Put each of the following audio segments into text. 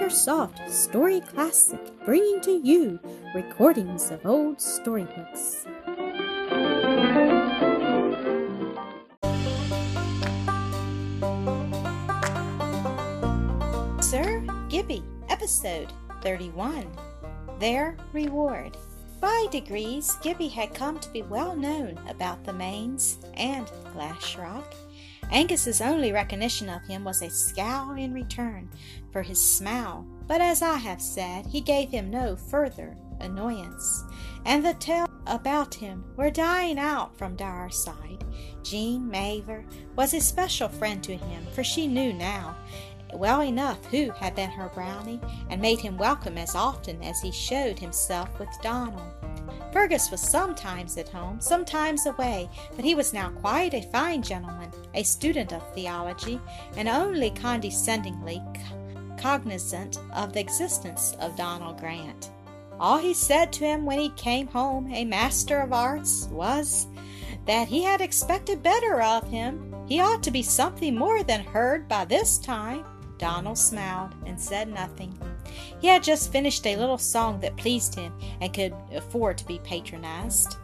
AcreSoft Story Classic, bringing to you recordings of old storybooks. Sir Gibbie, Episode 31 Their Reward. By degrees, Gibbie had come to be well known about the Mains and Glashruach. Angus's only recognition of him was a scowl in return for his smile, but as I have said, he gave him no further annoyance, and the tales about him were dying out from Daurside. Jean Mavor was a special friend to him, for she knew now well enough who had been her brownie, and made him welcome as often as he showed himself with Donal. Fergus was sometimes at home, sometimes away, but he was now quite a fine gentleman, a student of theology, and only condescendingly cognizant of the existence of Donal Grant. All he said to him when he came home a master of arts was that he had expected better of him. He ought to be something more than herd by this time. Donal smiled and said nothing. He had just finished a little song that pleased him and could afford to be patronized.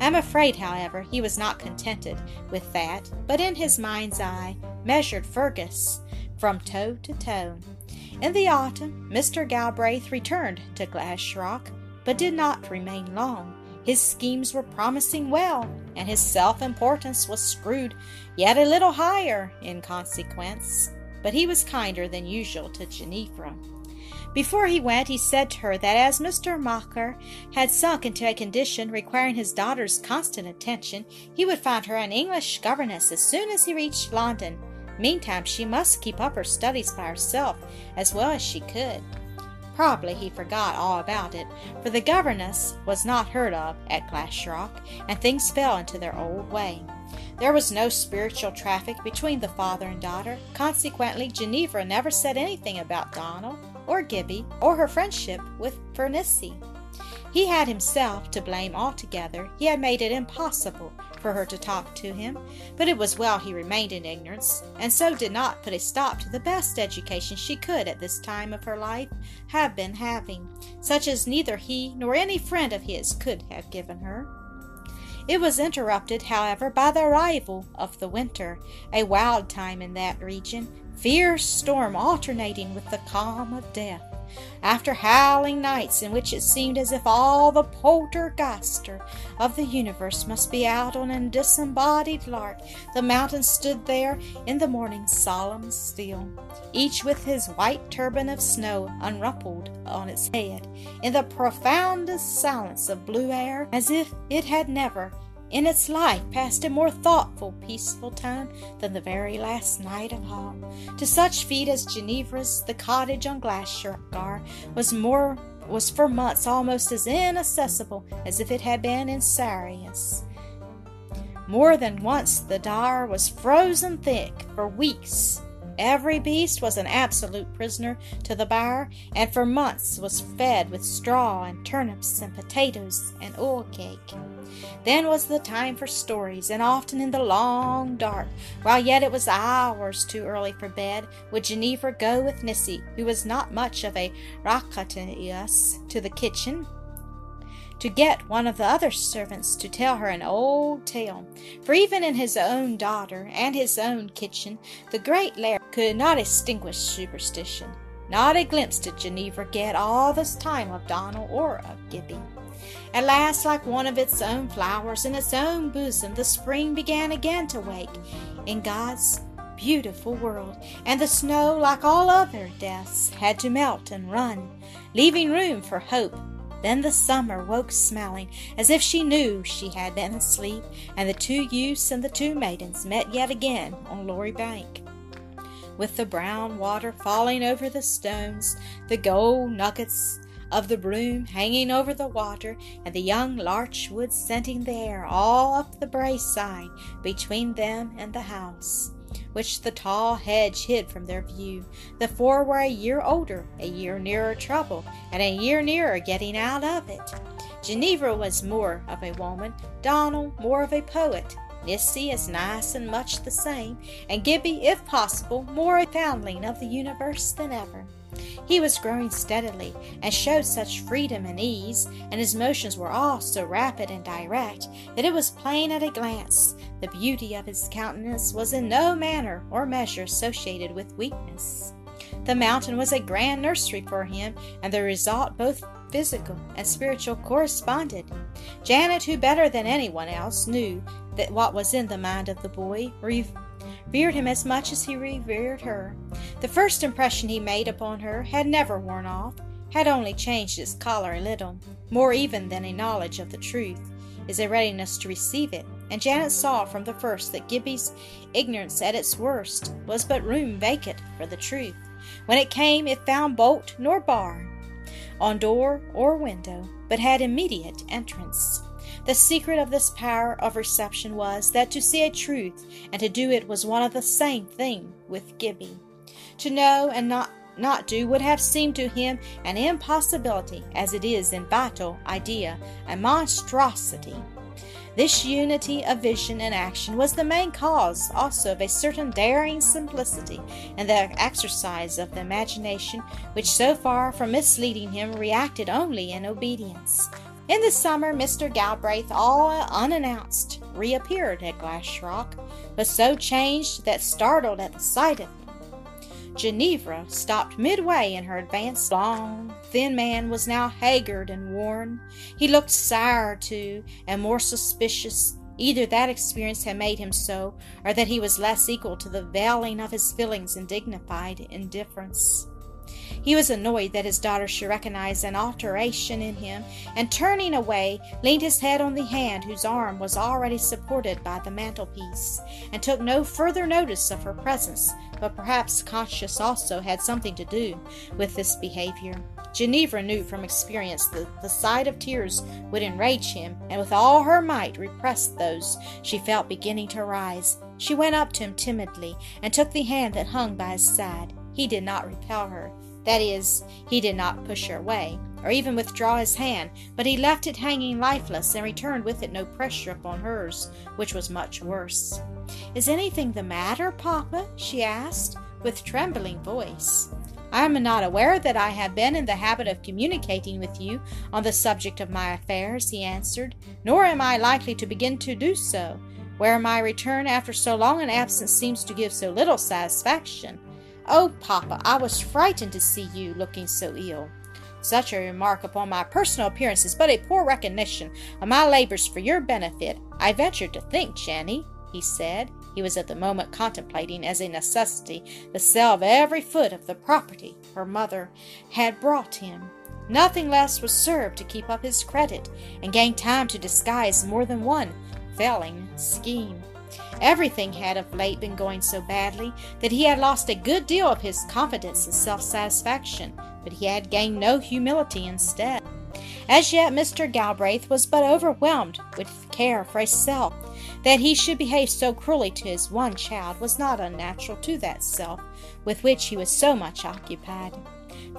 I am afraid, however, he was not contented with that, but in his mind's eye measured Fergus from toe to toe. In the autumn, Mr. Galbraith returned to Glashruach, but did not remain long. His schemes were promising well, and his self importance was screwed yet a little higher in consequence but he was kinder than usual to Ginevra. Before he went, he said to her that as Mr. Mocker had sunk into a condition requiring his daughter's constant attention, he would find her an English governess as soon as he reached London. Meantime, she must keep up her studies by herself as well as she could. Probably he forgot all about it, for the governess was not heard of at Glashruach, and things fell into their old way. There was no spiritual traffic between the father and daughter. Consequently, Ginevra never said anything about Donal or Gibbie or her friendship with Firnissen. He had himself to blame altogether. He had made it impossible for her to talk to him, but it was well he remained in ignorance, and so did not put a stop to the best education she could at this time of her life have been having, such as neither he nor any friend of his could have given her. It was interrupted, however, by the arrival of the winter, a wild time in that region, fierce storm alternating with the calm of death. After howling nights in which it seemed as if all the poltergeister of the universe must be out on a disembodied lark, the mountains stood there in the morning solemn still, each with his white turban of snow unruffled on its head, in the profoundest silence of blue air, as if it had never in its life passed a more thoughtful, peaceful time than the very last night of all. To such feet as Ginevra's, the cottage on Glashgar was more was for months almost as inaccessible as if it had been in Sirius. More than once the Daur was frozen thick for weeks. Every beast was an absolute prisoner to the byre, and for months was fed with straw and turnips and potatoes and oil cake. Then was the time for stories, and often in the long dark, while yet it was hours too early for bed, would Ginevra go with Nissy, who was not much of a raconteuse, to the kitchen to get one of the other servants to tell her an old tale. For even in his own daughter and his own kitchen, the great laird could not extinguish superstition. Not a glimpse did Ginevra get all this time of Donal or of Gibbie. At last, like one of its own flowers in its own bosom, the spring began again to wake in God's beautiful world, and the snow, like all other deaths, had to melt and run, leaving room for hope. Then the summer woke smiling, as if she knew she had been asleep, and the two youths and the two maidens met yet again on Lorrie Bank. With the brown water falling over the stones, the gold nuggets of the broom hanging over the water, and the young larch wood scenting the air all up the brae side between them and the house, which the tall hedge hid from their view. The four were a year older, a year nearer trouble, and a year nearer getting out of it. Ginevra was more of a woman, Donal more of a poet, Nissy as nice and much the same, and Gibbie, if possible, more a foundling of the universe than ever. He was growing steadily, and showed such freedom and ease, and his motions were all so rapid and direct, that it was plain at a glance the beauty of his countenance was in no manner or measure associated with weakness. The mountain was a grand nursery for him, and the result both physical and spiritual corresponded. Janet, who better than anyone else knew that what was in the mind of the boy, revered him as much as he revered her. The first impression he made upon her had never worn off, had only changed its color a little. More even than a knowledge of the truth is a readiness to receive it, and Janet saw from the first that Gibbie's ignorance at its worst was but room vacant for the truth. When it came, it found bolt nor bar on door or window, but had immediate entrance. The secret of this power of reception was that to see a truth and to do it was one of the same thing with Gibbie. To know and not not do would have seemed to him an impossibility, as it is in vital idea a monstrosity. This unity of vision and action was the main cause also of a certain daring simplicity in the exercise of the imagination, which so far from misleading him reacted only in obedience. In the summer, Mr. Galbraith, all unannounced, reappeared at Glashruach, but so changed that startled at the sight of him. Ginevra stopped midway in her advance. Long, thin man was now haggard and worn. He looked sour, too, and more suspicious. Either that experience had made him so, or that he was less equal to the veiling of his feelings in dignified indifference. He was annoyed that his daughter should recognize an alteration in him, and turning away, leaned his head on the hand whose arm was already supported by the mantelpiece, and took no further notice of her presence, but perhaps conscience also had something to do with this behavior. Ginevra knew from experience that the sight of tears would enrage him, and with all her might repressed those she felt beginning to rise. She went up to him timidly and took the hand that hung by his side. He did not repel her. That is, he did not push her away, or even withdraw his hand, but he left it hanging lifeless and returned with it no pressure upon hers, which was much worse. Is anything the matter, papa? she asked, with trembling voice. I am not aware that I have been in the habit of communicating with you on the subject of my affairs, he answered, nor am I likely to begin to do so, where my return after so long an absence seems to give so little satisfaction. Oh, papa, I was frightened to see you looking so ill. Such a remark upon my personal appearance is but a poor recognition of my labors for your benefit. I ventured to think, Jenny, he said. He was at the moment contemplating as a necessity the sale of every foot of the property her mother had brought him. Nothing less would serve to keep up his credit and gain time to disguise more than one failing scheme. Everything had of late been going so badly that he had lost a good deal of his confidence and self satisfaction, but he had gained no humility instead. As yet, Mr. Galbraith was but overwhelmed with care for himself. That he should behave so cruelly to his one child was not unnatural to that self with which he was so much occupied.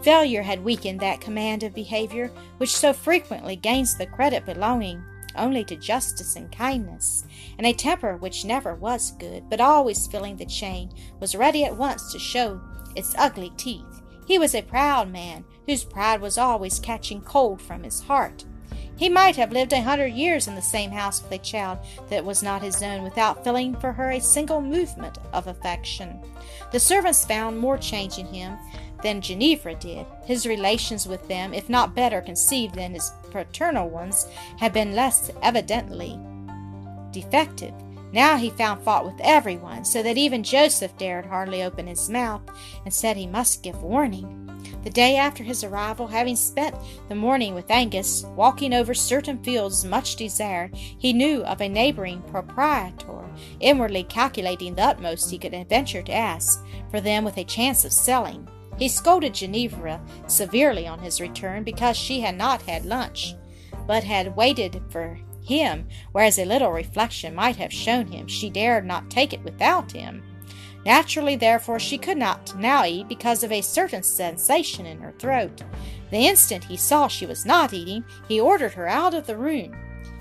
Failure had weakened that command of behavior which so frequently gains the credit belonging only to justice and kindness, and a temper which never was good, but always feeling the chain, was ready at once to show its ugly teeth. He was a proud man, whose pride was always catching cold from his heart. He might have lived a hundred years in the same house with a child that was not his own without feeling for her a single movement of affection. The servants found more change in him than Ginevra did. His relations with them, if not better conceived than his paternal ones, had been less evidently defective. Now he found fault with everyone, so that even Joseph dared hardly open his mouth, and said he must give warning. The day after his arrival, having spent the morning with Angus, walking over certain fields much desired, he knew of a neighboring proprietor, inwardly calculating the utmost he could venture to ask for them with a chance of selling. He scolded Ginevra severely on his return because she had not had lunch, but had waited for him, whereas a little reflection might have shown him she dared not take it without him. Naturally, therefore, she could not now eat because of a certain sensation in her throat. The instant he saw she was not eating, he ordered her out of the room.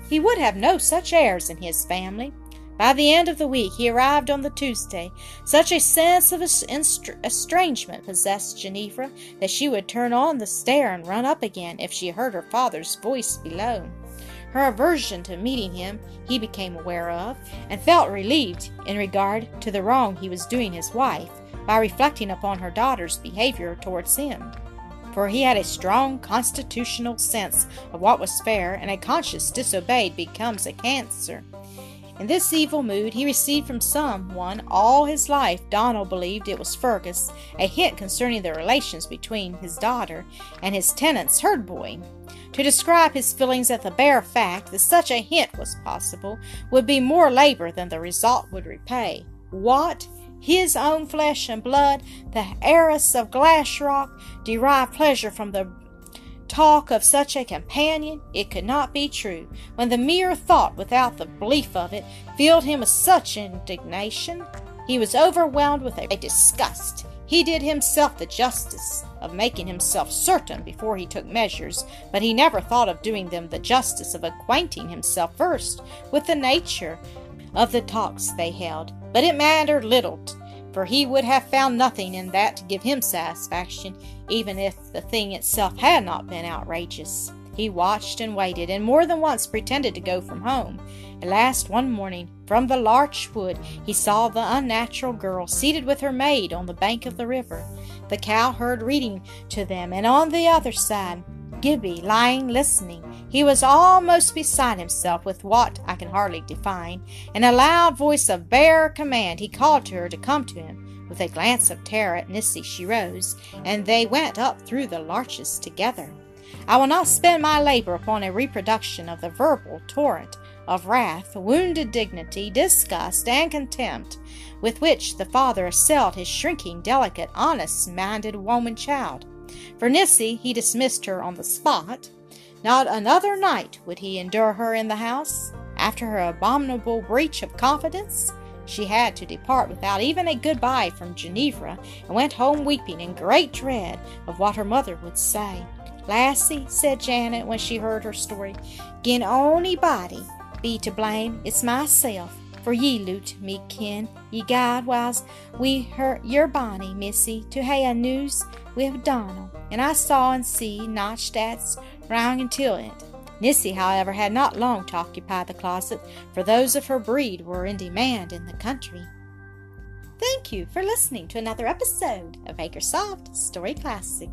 He would have no such airs in his family. By the end of the week, he arrived on the Tuesday. Such a sense of estrangement possessed Ginevra that she would turn on the stair and run up again if she heard her father's voice below. Her aversion to meeting him he became aware of, and felt relieved in regard to the wrong he was doing his wife by reflecting upon her daughter's behavior towards him. For he had a strong constitutional sense of what was fair, and a conscience disobeyed becomes a cancer. In this evil mood, he received from some one all his life, Donal believed it was Fergus, a hint concerning the relations between his daughter and his tenant's herd boy. To describe his feelings at the bare fact that such a hint was possible would be more labor than the result would repay. What? His own flesh and blood, the heiress of Glashruach, derived pleasure from the talk of such a companion, it could not be true, when the mere thought, without the belief of it, filled him with such indignation. He was overwhelmed with a disgust. He did himself the justice of making himself certain before he took measures, but he never thought of doing them the justice of acquainting himself first with the nature of the talks they held. But it mattered little for he would have found nothing in that to give him satisfaction, even if the thing itself had not been outrageous. He watched and waited, and more than once pretended to go from home. At last, one morning, from the larch wood, he saw the unnatural girl seated with her maid on the bank of the river, the cowherd reading to them, and on the other side, Gibbie lying listening. He was almost beside himself with what I can hardly define. In a loud voice of bare command, he called to her to come to him. With a glance of terror at Nissy, she rose, and they went up through the larches together. I will not spend my labor upon a reproduction of the verbal torrent of wrath, wounded dignity, disgust, and contempt with which the father assailed his shrinking, delicate, honest minded woman child. For Nissy, he dismissed her on the spot. Not another night would he endure her in the house. After her abominable breach of confidence, she had to depart without even a good-bye from Ginevra, and went home weeping in great dread of what her mother would say. Lassie, said Janet when she heard her story, gin onybody be to blame, it's myself. For ye loot me kin, ye guide whiles we her your bonny missy to hae a news with Donal, and I saw and see notch wrong until it. Nissy, however, had not long to occupy the closet, for those of her breed were in demand in the country. Thank you for listening to another episode of Acresoft Story Classic.